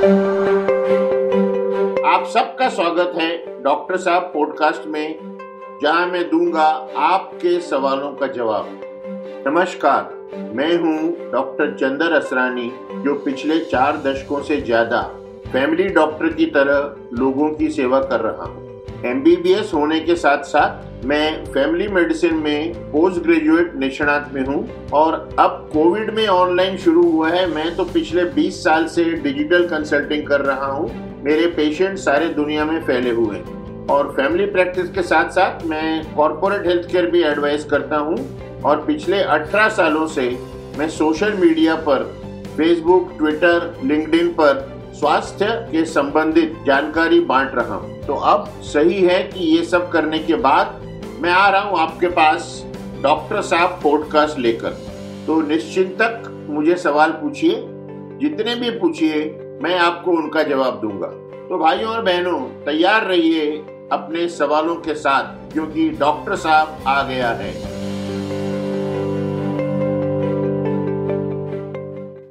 आप सबका स्वागत है डॉक्टर साहब पॉडकास्ट में, जहाँ मैं दूँगा आपके सवालों का जवाब। नमस्कार, मैं हूँ डॉक्टर चंदर असरानी, जो पिछले चार दशकों से ज़्यादा फैमिली डॉक्टर की तरह लोगों की सेवा कर रहा हूँ। एमबीबीएस होने के साथ साथ मैं फैमिली मेडिसिन में पोस्ट ग्रेजुएट निष्णात में हूँ और अब कोविड में ऑनलाइन शुरू हुआ है। मैं तो पिछले 20 साल से डिजिटल कंसल्टिंग कर रहा हूँ। मेरे पेशेंट सारे दुनिया में फैले हुए हैं। और फैमिली प्रैक्टिस के साथ साथ मैं कॉरपोरेट हेल्थ केयर भी एडवाइस करता हूँ। और पिछले 18 सालों से मैं सोशल मीडिया पर फेसबुक ट्विटर लिंक्डइन पर स्वास्थ्य के संबंधित जानकारी बांट रहा हूँ। तो अब सही है कि ये सब करने के बाद मैं आ रहा हूँ आपके पास डॉक्टर साहब पॉडकास्ट लेकर। तो निश्चिंतक मुझे सवाल पूछिए, जितने भी पूछिए, मैं आपको उनका जवाब दूँगा। तो भाइयों और बहनों, तैयार रहिए अपने सवालों के साथ क्योंकि डॉक्टर साहब आ गया है।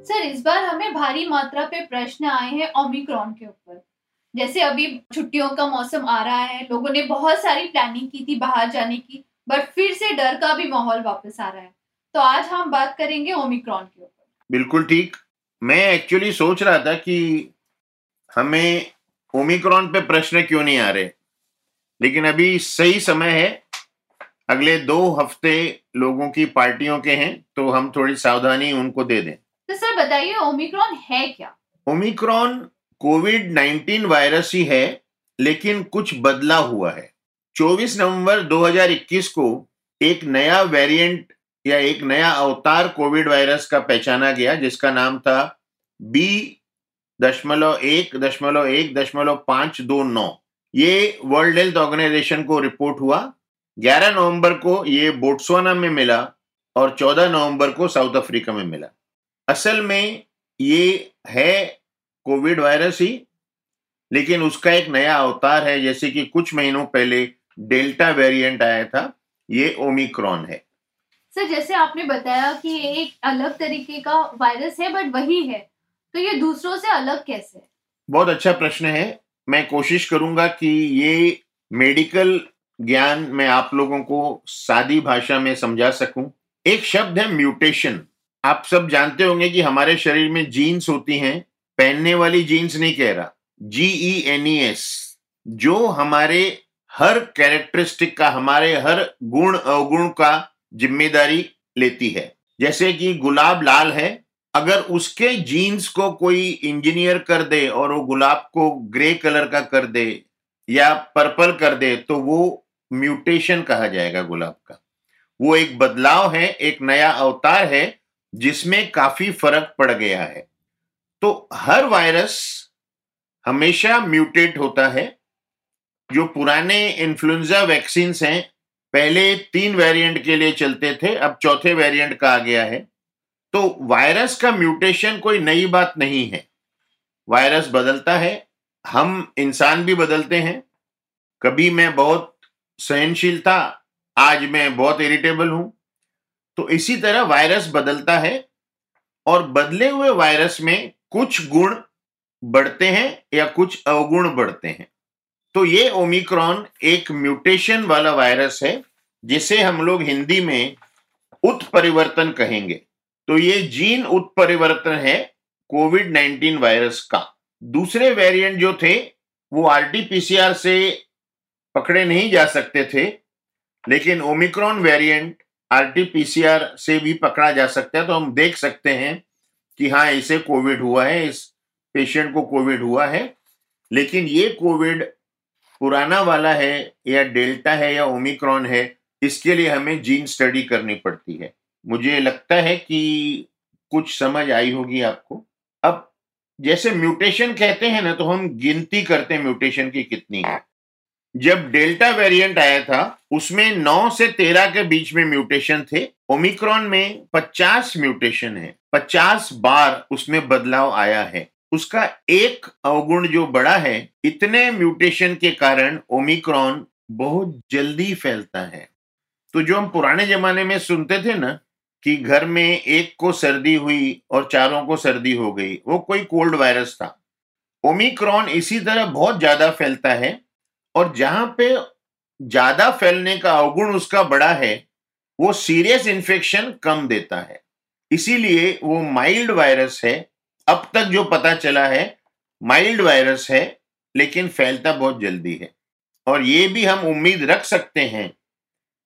सर, इस बार हमें भारी मात्रा पे प्रश्न आए हैं ओमिक्रॉन के ऊपर। जैसे अभी छुट्टियों का मौसम आ रहा है लोगों ने बहुत सारी प्लानिंग की थी बाहर जाने की बट फिर से डर का भी माहौल वापस आ रहा है। तो आज हम बात करेंगे ओमिक्रॉन के ऊपर। बिल्कुल ठीक। मैं एक्चुअली सोच रहा था कि हमें ओमिक्रॉन पे प्रश्न क्यों नहीं आ रहे? लेकिन अभी सही समय है। अगले दो हफ़्ते लोगों की पार्टियों के हैं तो हम थोड़ी सावधानी उनको दे दें। तो सर बताइए ओमिक्रॉन है क्या? ओमिक्रॉन कोविड 19 वायरस ही है, लेकिन कुछ बदला हुआ है। 24 नवंबर 2021 को एक नया वेरिएंट या एक नया अवतार कोविड वायरस का पहचाना गया, जिसका नाम था बी दशमलव एक दशमलव एक, दशमलव पाँच, दो नौ। ये वर्ल्ड हेल्थ ऑर्गेनाइजेशन को रिपोर्ट हुआ। 11 नवंबर को ये बोट्सवाना में मिला और 14 नवंबर को साउथ अफ्रीका में मिला। असल में ये है कोविड वायरस ही। लेकिन उसका एक नया अवतार है जैसे कि कुछ महीनों पहले डेल्टा वेरिएंट आया था ये ओमिक्रॉन है। सर जैसे आपने बताया कि एक अलग तरीके का वायरस है बट वही है। तो ये दूसरों से अलग कैसे है? बहुत अच्छा प्रश्न है। मैं कोशिश करूँगा कि ये मेडिकल ज्ञान मैं आप लोगों को सादी भाषा में समझा सकूँ। एक शब्द है म्यूटेशन। आप सब जानते होंगे कि हमारे शरीर में जीन्स होती हैं पहनने वाली जीन्स नहीं कह रहा। जीई एन ई एस जो हमारे हर कैरेक्टरिस्टिक का, हमारे हर गुण, अवगुण का ज़िम्मेदारी लेती है। जैसे कि गुलाब लाल है, अगर उसके जीन्स को कोई इंजीनियर कर दे और वो गुलाब को ग्रे कलर का कर दे या पर्पल कर दे तो वो म्यूटेशन कहा जाएगा गुलाब का। वो एक बदलाव है, एक नया अवतार है, जिसमें काफ़ी फ़र्क पड़ गया है। तो हर वायरस हमेशा म्यूटेट होता है। जो पुराने इन्फ्लुएंजा वैक्सीन हैं, पहले तीन वेरिएंट के लिए चलते थे, अब चौथे वेरिएंट का आ गया है। तो वायरस का म्यूटेशन कोई नई बात नहीं है। वायरस बदलता है, हम इंसान भी बदलते हैं। कभी मैं बहुत सहनशील था, आज मैं बहुत इरिटेबल हूँ। तो इसी तरह वायरस बदलता है और बदले हुए वायरस में कुछ गुण बढ़ते हैं या कुछ अवगुण बढ़ते हैं। तो ये ओमिक्रॉन एक म्यूटेशन वाला वायरस है, जिसे हम लोग हिंदी में उत्परिवर्तन कहेंगे। तो ये जीन उत्परिवर्तन है कोविड 19 वायरस का। दूसरे वेरिएंट जो थे, वो आरटीपीसीआर से पकड़े नहीं जा सकते थे, लेकिन ओमिक्रॉन वेरिएंट आरटीपीसीआर से भी पकड़ा जा सकता है। तो हम देख सकते हैं कि हाँ इसे कोविड हुआ है, इस पेशेंट को कोविड हुआ है, लेकिन ये कोविड पुराना वाला है या डेल्टा है या ओमिक्रॉन है, इसके लिए हमें जीन स्टडी करनी पड़ती है। मुझे लगता है कि कुछ समझ आई होगी आपको। अब जैसे म्यूटेशन कहते हैं ना तो हम गिनती करते हैं म्यूटेशन की कितनी है। जब डेल्टा वेरिएंट आया था, उसमें 9 से 13 के बीच में म्यूटेशन थे। ओमिक्रॉन में 50 म्यूटेशन है। 50 बार उसमें बदलाव आया है। उसका एक अवगुण जो बड़ा है, इतने म्यूटेशन के कारण ओमिक्रॉन बहुत जल्दी फैलता है। तो जो हम पुराने जमाने में सुनते थे ना, कि घर में एक को सर्दी हुई और चारों को सर्दी हो गई, वो कोई कोल्ड वायरस था। ओमिक्रॉन इसी तरह बहुत ज़्यादा फैलता है और जहाँ पे ज़्यादा फैलने का अवगुण उसका बड़ा है, वो सीरियस इन्फेक्शन कम देता है। इसीलिए वो माइल्ड वायरस है। अब तक जो पता चला है माइल्ड वायरस है, लेकिन फैलता बहुत जल्दी है। और ये भी हम उम्मीद रख सकते हैं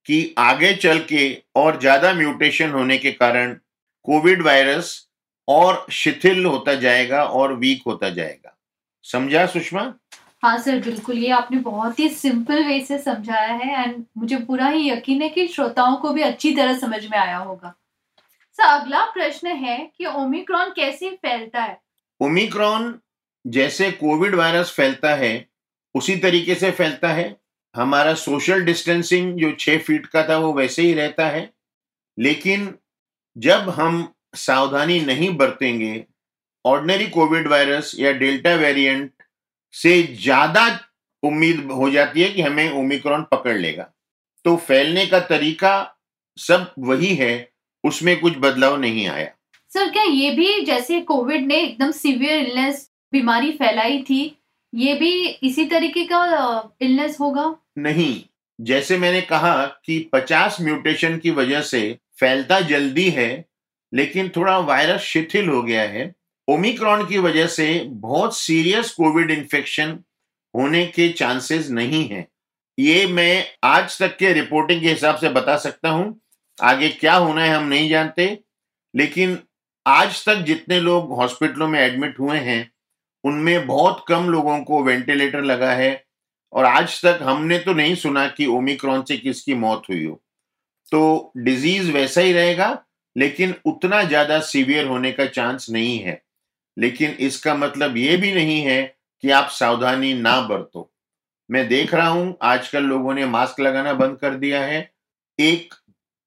कि आगे चल के और ज़्यादा म्यूटेशन होने के कारण कोविड वायरस और शिथिल होता जाएगा और वीक होता जाएगा। समझा सुषमा? हाँ सर, बिल्कुल, ये आपने बहुत ही सिंपल वे से समझाया है एंड मुझे पूरा ही यकीन है कि श्रोताओं को भी अच्छी तरह समझ में आया होगा। सर, अगला प्रश्न है कि ओमिक्रॉन कैसे फैलता है? ओमिक्रॉन जैसे कोविड वायरस फैलता है, उसी तरीके से फैलता है। हमारा सोशल डिस्टेंसिंग जो छह फीट का था, वो वैसे ही रहता है। लेकिन जब हम सावधानी नहीं बरतेंगे ऑर्डनरी कोविड वायरस या डेल्टा वेरिएंट से ज़्यादा उम्मीद हो जाती है कि हमें ओमिक्रॉन पकड़ लेगा। तो फैलने का तरीका सब वही है उसमें कुछ बदलाव नहीं आया। सर क्या ये भी जैसे कोविड ने एकदम सीवियर इलनेस बीमारी फैलाई थी ये भी इसी तरीके का इलनेस होगा? नहीं। जैसे मैंने कहा कि 50 म्यूटेशन की वजह से फैलता जल्दी है लेकिन थोड़ा वायरस शिथिल हो गया है ओमिक्रॉन की वजह से बहुत सीरियस कोविड इन्फेक्शन होने के चांसेस नहीं है। ये मैं आज तक के रिपोर्टिंग के हिसाब से बता सकता हूँ। आगे क्या होना है हम नहीं जानते, लेकिन आज तक जितने लोग हॉस्पिटलों में एडमिट हुए हैं, उनमें बहुत कम लोगों को वेंटिलेटर लगा है और आज तक हमने तो नहीं सुना कि ओमिक्रॉन से किसकी मौत हुई हो। तो डिज़ीज़ वैसा ही रहेगा, लेकिन उतना ज़्यादा सीवियर होने का चांस नहीं है। लेकिन इसका मतलब ये भी नहीं है कि आप सावधानी ना बरतो। मैं देख रहा हूँ आजकल लोगों ने मास्क लगाना बंद कर दिया है। एक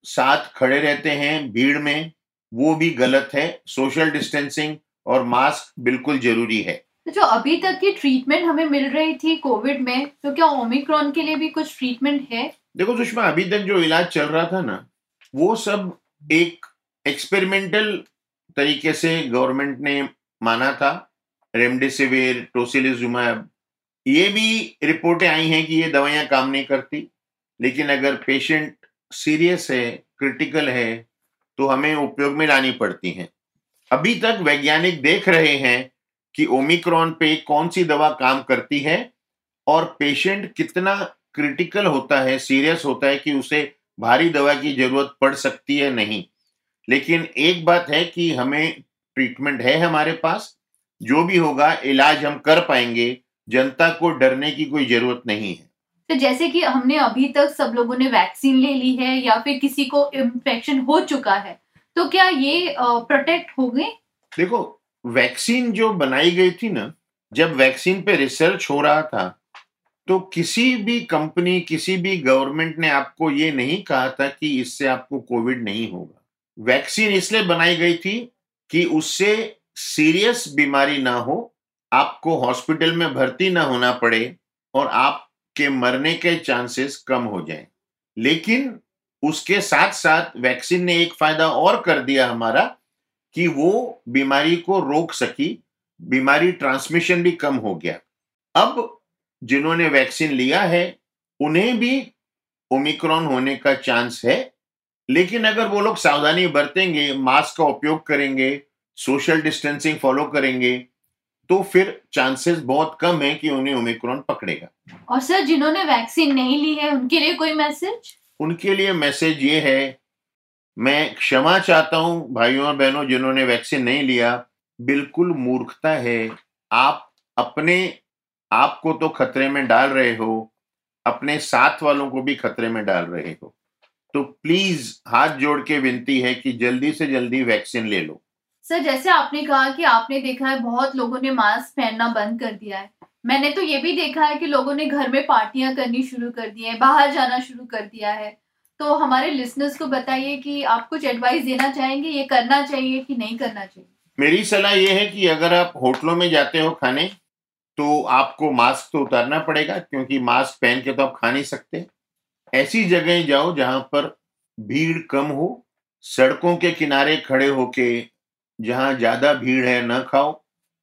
साथ खड़े रहते हैं भीड़ में वो भी गलत है। सोशल डिस्टेंसिंग और मास्क बिल्कुल ज़रूरी है। तो जो अभी तक की ट्रीटमेंट हमें मिल रही थी कोविड में तो क्या ओमिक्रॉन के लिए भी कुछ ट्रीटमेंट है? देखो सुषमा अभी तक जो इलाज चल रहा था ना वो सब एक एक्सपेरिमेंटल तरीके से गवर्नमेंट ने माना था, रेमडेसिविर, टोसिलिजुमैब, ये भी रिपोर्टें आई हैं कि ये दवाइयाँ काम नहीं करती। लेकिन अगर पेशेंट सीरियस है क्रिटिकल है तो हमें उपयोग में लानी पड़ती हैं। अभी तक वैज्ञानिक देख रहे हैं कि ओमिक्रॉन पे कौन सी दवा काम करती है और पेशेंट कितना क्रिटिकल होता है सीरियस होता है कि उसे भारी दवा की ज़रूरत पड़ सकती है नहीं। लेकिन एक बात है कि हमें ट्रीटमेंट है हमारे पास जो भी होगा इलाज हम कर पाएँगे जनता को डरने की कोई ज़रूरत नहीं है। तो जैसे कि हमने अभी तक सब लोगों ने वैक्सीन ले ली है या फिर किसी को इन्फेक्शन हो चुका है तो क्या ये प्रोटेक्ट हो गए? देखो वैक्सीन जो बनाई गई थी ना जब वैक्सीन पे रिसर्च हो रहा था तो किसी भी कंपनी किसी भी गवर्नमेंट ने आपको ये नहीं कहा था कि इससे आपको कोविड नहीं होगा। वैक्सीन इसलिए बनाई गई थी कि उससे सीरियस बीमारी ना हो, आपको हॉस्पिटल में भर्ती ना होना पड़े और आपके मरने के चांसेस कम हो जाएँ। लेकिन उसके साथ साथ वैक्सीन ने एक फ़ायदा और कर दिया हमारा कि वो बीमारी को रोक सकी, बीमारी ट्रांसमिशन भी कम हो गया। अब जिन्होंने वैक्सीन लिया है, उन्हें भी ओमिक्रॉन होने का चांस है लेकिन अगर वो लोग सावधानी बरतेंगे मास्क का उपयोग करेंगे सोशल डिस्टेंसिंग फॉलो करेंगे तो फिर चांसेस बहुत कम है कि उन्हें ओमिक्रॉन पकड़ेगा। और सर जिन्होंने वैक्सीन नहीं ली है उनके लिए कोई मैसेज उनके लिए मैसेज ये है मैं क्षमा चाहता हूँ भाइयों और बहनों जिन्होंने वैक्सीन नहीं लिया बिल्कुल मूर्खता है। आप अपने आप को तो खतरे में डाल रहे हो अपने साथ वालों को भी खतरे में डाल रहे हो। तो प्लीज़ हाथ जोड़ के विनती है कि जल्दी से जल्दी वैक्सीन ले लो। सर जैसे आपने कहा कि आपने देखा है बहुत लोगों ने मास्क पहनना बंद कर दिया है। मैंने तो ये भी देखा है कि लोगों ने घर में पार्टियाँ करनी शुरू कर दी है बाहर जाना शुरू कर दिया है। तो हमारे लिसनर्स को बताइए कि आप कुछ एडवाइस देना चाहेंगे ये करना चाहिए कि नहीं करना चाहिए? मेरी सलाह ये है कि अगर आप होटलों में जाते हो खाने तो आपको मास्क तो उतारना पड़ेगा क्योंकि मास्क पहन के तो आप खा नहीं सकते। ऐसी जगह जाओ जहाँ पर भीड़ कम हो, सड़कों के किनारे खड़े होके जहाँ ज़्यादा भीड़ है ना खाओ।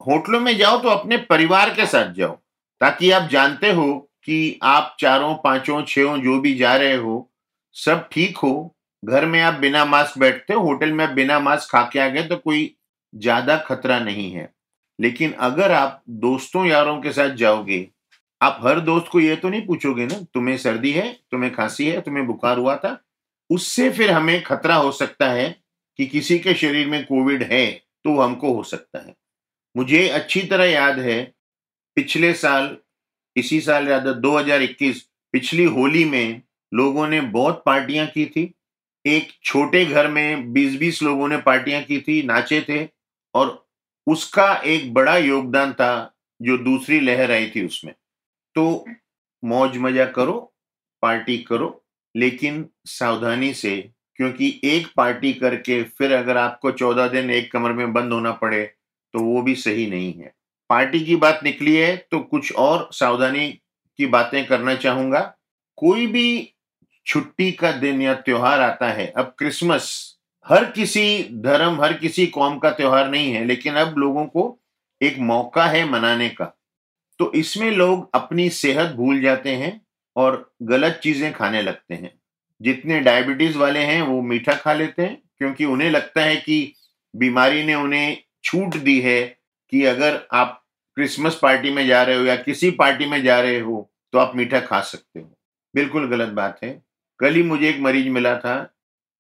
होटलों में जाओ तो अपने परिवार के साथ जाओ, ताकि आप जानते हो कि आप चारों, पाँचों छो जो भी जा रहे हो, सब ठीक हो। घर में आप बिना मास्क बैठते हो, होटल में आप बिना मास्क खा के आ गए तो कोई ज़्यादा खतरा नहीं है। लेकिन अगर आप दोस्तों यारों के साथ जाओगे आप हर दोस्त को ये तो नहीं पूछोगे ना, तुम्हें सर्दी है, तुम्हें खांसी है, तुम्हें बुखार हुआ था? उससे फिर हमें खतरा हो सकता है कि किसी के शरीर में कोविड है तो हमको हो सकता है। मुझे अच्छी तरह याद है, पिछले साल, इसी साल याद है 2021 पिछली होली में लोगों ने बहुत पार्टियाँ की थी। एक छोटे घर में 20-20 लोगों ने पार्टियाँ की थी, नाचे थे और उसका एक बड़ा योगदान था जो दूसरी लहर आई थी उसमें। तो मौज मज़ा करो पार्टी करो, लेकिन सावधानी से, क्योंकि एक पार्टी करके फिर अगर आपको चौदह दिन एक कमर में बंद होना पड़े तो वो भी सही नहीं है। पार्टी की बात निकली है तो कुछ और सावधानी की बातें करना चाहूँगा। कोई भी छुट्टी का दिन या त्योहार आता है, अब क्रिसमस हर किसी धर्म, हर किसी कौम का त्योहार नहीं है, लेकिन अब लोगों को एक मौका है मनाने का। तो इसमें लोग अपनी सेहत भूल जाते हैं और गलत चीज़ें खाने लगते हैं। जितने डायबिटीज़ वाले हैं, वो मीठा खा लेते हैं, क्योंकि उन्हें लगता है कि बीमारी ने उन्हें छूट दी है कि अगर आप क्रिसमस पार्टी में जा रहे हो या किसी पार्टी में जा रहे हो तो आप मीठा खा सकते हो। बिल्कुल गलत बात है। कल ही मुझे एक मरीज़ मिला था,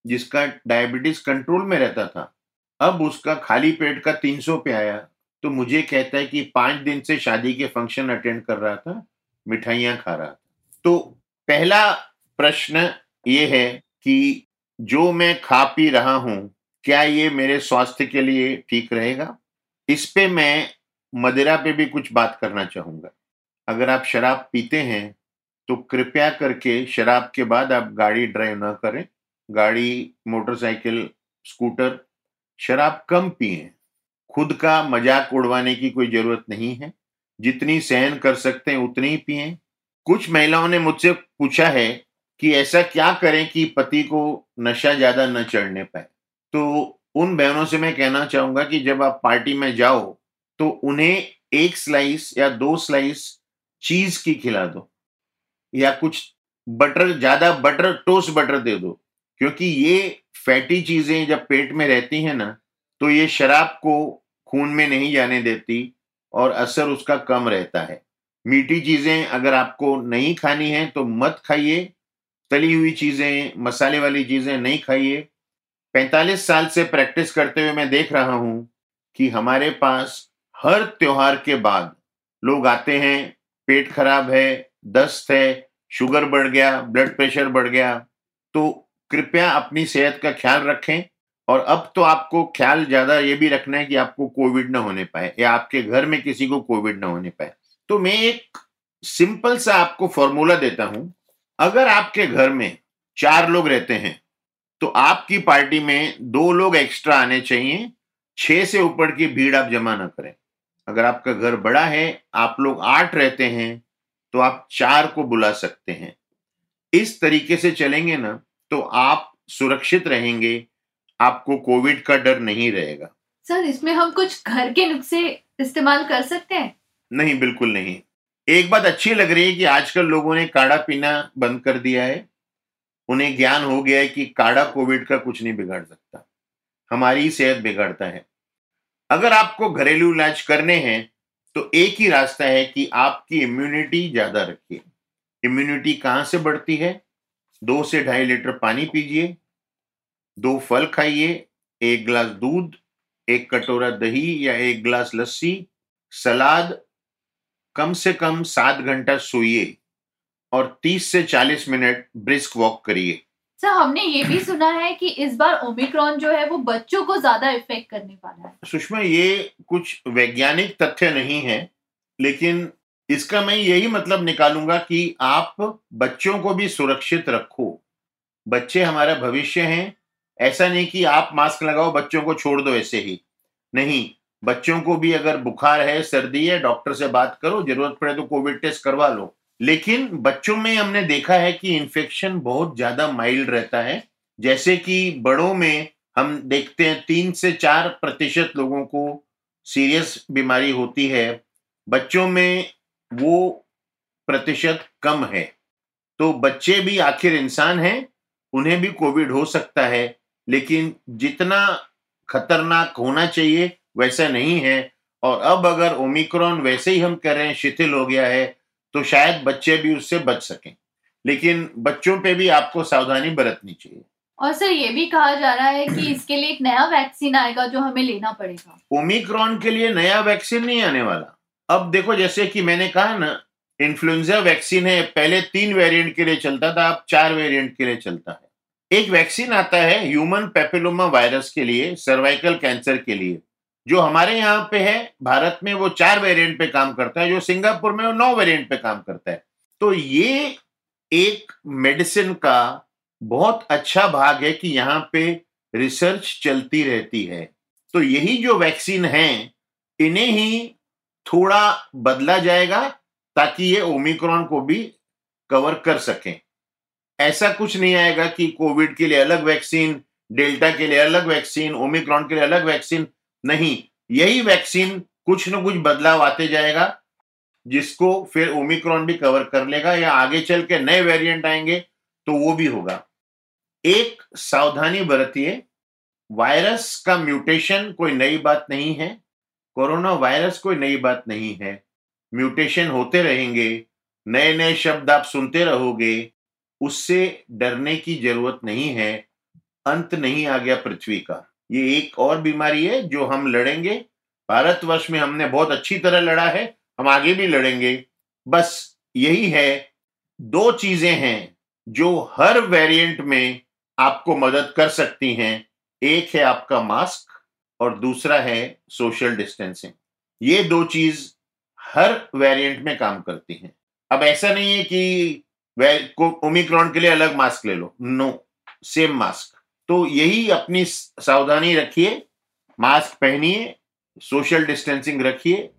जिसका डायबिटीज़ कंट्रोल में रहता था। अब उसका खाली पेट का 300 पे आया। तो मुझे कहता है कि पाँच दिन से शादी के फ़ंक्शन अटेंड कर रहा था, मिठाइयाँ खा रहा था। तो पहला प्रश्न ये है कि जो मैं खा पी रहा हूँ, क्या ये मेरे स्वास्थ्य के लिए ठीक रहेगा? इस पे मैं मदिरा पे भी कुछ बात करना चाहूँगा। अगर आप शराब पीते हैं तो कृपया करके शराब के बाद आप गाड़ी ड्राइव ना करें। गाड़ी मोटरसाइकिल स्कूटर शराब कम पिए। खुद का मज़ाक उड़वाने की कोई ज़रूरत नहीं है। जितनी सहन कर सकते हैं, उतनी ही पिए। कुछ महिलाओं ने मुझसे पूछा है कि ऐसा क्या करें कि पति को नशा ज़्यादा न चढ़ने पाए। तो उन बहनों से मैं कहना चाहूँगा कि जब आप पार्टी में जाओ तो उन्हें एक स्लाइस या दो स्लाइस चीज़ की खिला दो। या कुछ बटर, ज़्यादा बटर, टोस्ट बटर दे दो। क्योंकि ये फैटी चीज़ें जब पेट में रहती हैं ना तो ये शराब को खून में नहीं जाने देती और असर उसका कम रहता है। मीठी चीज़ें अगर आपको नहीं खानी है तो मत खाइए। तली हुई चीज़ें, मसाले वाली चीज़ें नहीं खाइए। 45 साल से प्रैक्टिस करते हुए मैं देख रहा हूँ कि हमारे पास हर त्योहार के बाद लोग आते हैं, पेट खराब है, दस्त है, शुगर बढ़ गया, ब्लड प्रेशर बढ़ गया। तो कृपया अपनी सेहत का ख्याल रखें। और अब तो आपको ख्याल ज़्यादा ये भी रखना है कि आपको कोविड ना होने पाए, या आपके घर में किसी को कोविड ना होने पाए। तो मैं एक सिंपल सा आपको फॉर्मूला देता हूँ। अगर आपके घर में चार लोग रहते हैं तो आपकी पार्टी में दो लोग एक्स्ट्रा आने चाहिए, छह से ऊपर की भीड़ आप जमा ना करें। अगर आपका घर बड़ा है, आप लोग आठ रहते हैं तो आप चार को बुला सकते हैं। इस तरीके से चलेंगे ना तो आप सुरक्षित रहेंगे आपको कोविड का डर नहीं रहेगा। सर इसमें हम कुछ घर के नुस्खे इस्तेमाल कर सकते हैं? नहीं बिल्कुल नहीं। एक बात अच्छी लग रही है कि आजकल लोगों ने काढ़ा पीना बंद कर दिया है। उन्हें ज्ञान हो गया है कि काढ़ा कोविड का कुछ नहीं बिगाड़ सकता। हमारी सेहत बिगाड़ता है। अगर आपको घरेलू इलाज करने हैं तो एक ही रास्ता है कि आपकी इम्यूनिटी ज़्यादा रखिए। इम्यूनिटी कहाँ से बढ़ती है? दो से ढाई लीटर पानी पीजिए। दो फल खाइए एक गिलास दूध एक कटोरा दही या एक गिलास लस्सी सलाद कम से कम सात घंटा सोइए और 30 से 40 मिनट ब्रिस्क वॉक करिए। सर हमने ये भी सुना है कि इस बार ओमिक्रॉन जो है वो बच्चों को ज़्यादा इफ़ेक्ट करने वाला है। सुषमा ये कुछ वैज्ञानिक तथ्य नहीं है लेकिन इसका मैं यही मतलब निकालूँगा कि आप बच्चों को भी सुरक्षित रखो। बच्चे हमारा भविष्य हैं ऐसा नहीं कि आप मास्क लगाओ, बच्चों को छोड़ दो ऐसे ही। नहीं, बच्चों को भी अगर बुखार है, सर्दी है, डॉक्टर से बात करो, ज़रूरत पड़े तो कोविड टेस्ट करवा लो। लेकिन बच्चों में हमने देखा है कि इन्फेक्शन बहुत ज़्यादा माइल्ड रहता है। जैसे कि बड़ों में हम देखते हैं, तीन से चार प्रतिशत लोगों को सीरियस बीमारी होती है। बच्चों में वो प्रतिशत कम है। तो बच्चे भी आखिर इंसान हैं, उन्हें भी कोविड हो सकता है। लेकिन जितना खतरनाक होना चाहिए वैसा नहीं है। और अब अगर ओमिक्रॉन वैसे ही हम कह रहे हैं शिथिल हो गया है तो शायद बच्चे भी उससे बच सकें। लेकिन बच्चों पे भी आपको सावधानी बरतनी चाहिए। और सर ये भी कहा जा रहा है कि इसके लिए एक नया वैक्सीन आएगा जो हमें लेना पड़ेगा। ओमिक्रॉन के लिए नया वैक्सीन नहीं आने वाला। अब देखो जैसे कि मैंने कहा ना इन्फ्लुएंजा वैक्सीन है पहले तीन वेरिएंट के लिए चलता था अब चार वेरिएंट के लिए चलता है। एक वैक्सीन आता है ह्यूमन पेपिलोमा वायरस के लिए, सर्वाइकल कैंसर के लिए। जो हमारे यहाँ पे है, भारत में वो चार वेरिएंट पे काम करता है, जो सिंगापुर में वो नौ वेरिएंट पे काम करता है। तो ये एक मेडिसिन का बहुत अच्छा भाग है कि यहाँ पे रिसर्च चलती रहती है। तो यही जो वैक्सीन है, इन्हें ही थोड़ा बदला जाएगा ताकि ये ओमिक्रॉन को भी कवर कर सकें। ऐसा कुछ नहीं आएगा कि कोविड के लिए अलग वैक्सीन, डेल्टा के लिए अलग वैक्सीन, ओमिक्रॉन के लिए अलग वैक्सीन, नहीं। यही वैक्सीन कुछ न कुछ बदलाव आते जाएगा, जिसको फिर ओमिक्रॉन भी कवर कर लेगा या आगे चल के नए वेरिएंट आएँगे तो वो भी होगा। एक सावधानी बरतिए वायरस का म्यूटेशन कोई नई बात नहीं है, कोरोना वायरस कोई नई बात नहीं है। म्यूटेशन होते रहेंगे नए नए शब्द आप सुनते रहोगे उससे डरने की ज़रूरत नहीं है, अंत नहीं आ गया पृथ्वी का। ये एक और बीमारी है जो हम लड़ेंगे। भारतवर्ष में हमने बहुत अच्छी तरह लड़ा है, हम आगे भी लड़ेंगे। बस यही है, दो चीज़ें हैं जो हर वेरिएंट में आपको मदद कर सकती हैं। एक है आपका मास्क और दूसरा है सोशल डिस्टेंसिंग ये दो चीज़ हर वेरिएंट में काम करती हैं। अब ऐसा नहीं है कि ओमिक्रॉन के लिए अलग मास्क ले लो. नो सेम मास्क तो यही अपनी सावधानी रखिए मास्क पहनिए सोशल डिस्टेंसिंग रखिए,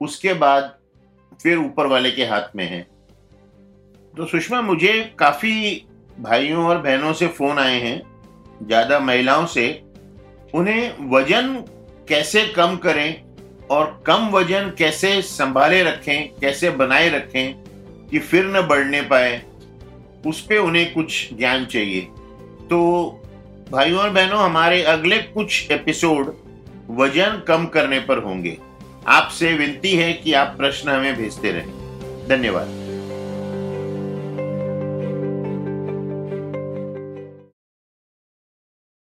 उसके बाद फिर ऊपर वाले के हाथ में है. तो सुषमा, मुझे काफ़ी भाइयों और बहनों से फ़ोन आए हैं, ज़्यादा महिलाओं से. उन्हें वज़न कैसे कम करें और कम वज़न कैसे संभाले रखें, कैसे बनाए रखें कि फिर न बढ़ने पाए, उस पर उन्हें कुछ ज्ञान चाहिए। तो भाइयों और बहनों, हमारे अगले कुछ एपिसोड वज़न कम करने पर होंगे। आपसे विनती है कि आप प्रश्न हमें भेजते रहें। धन्यवाद।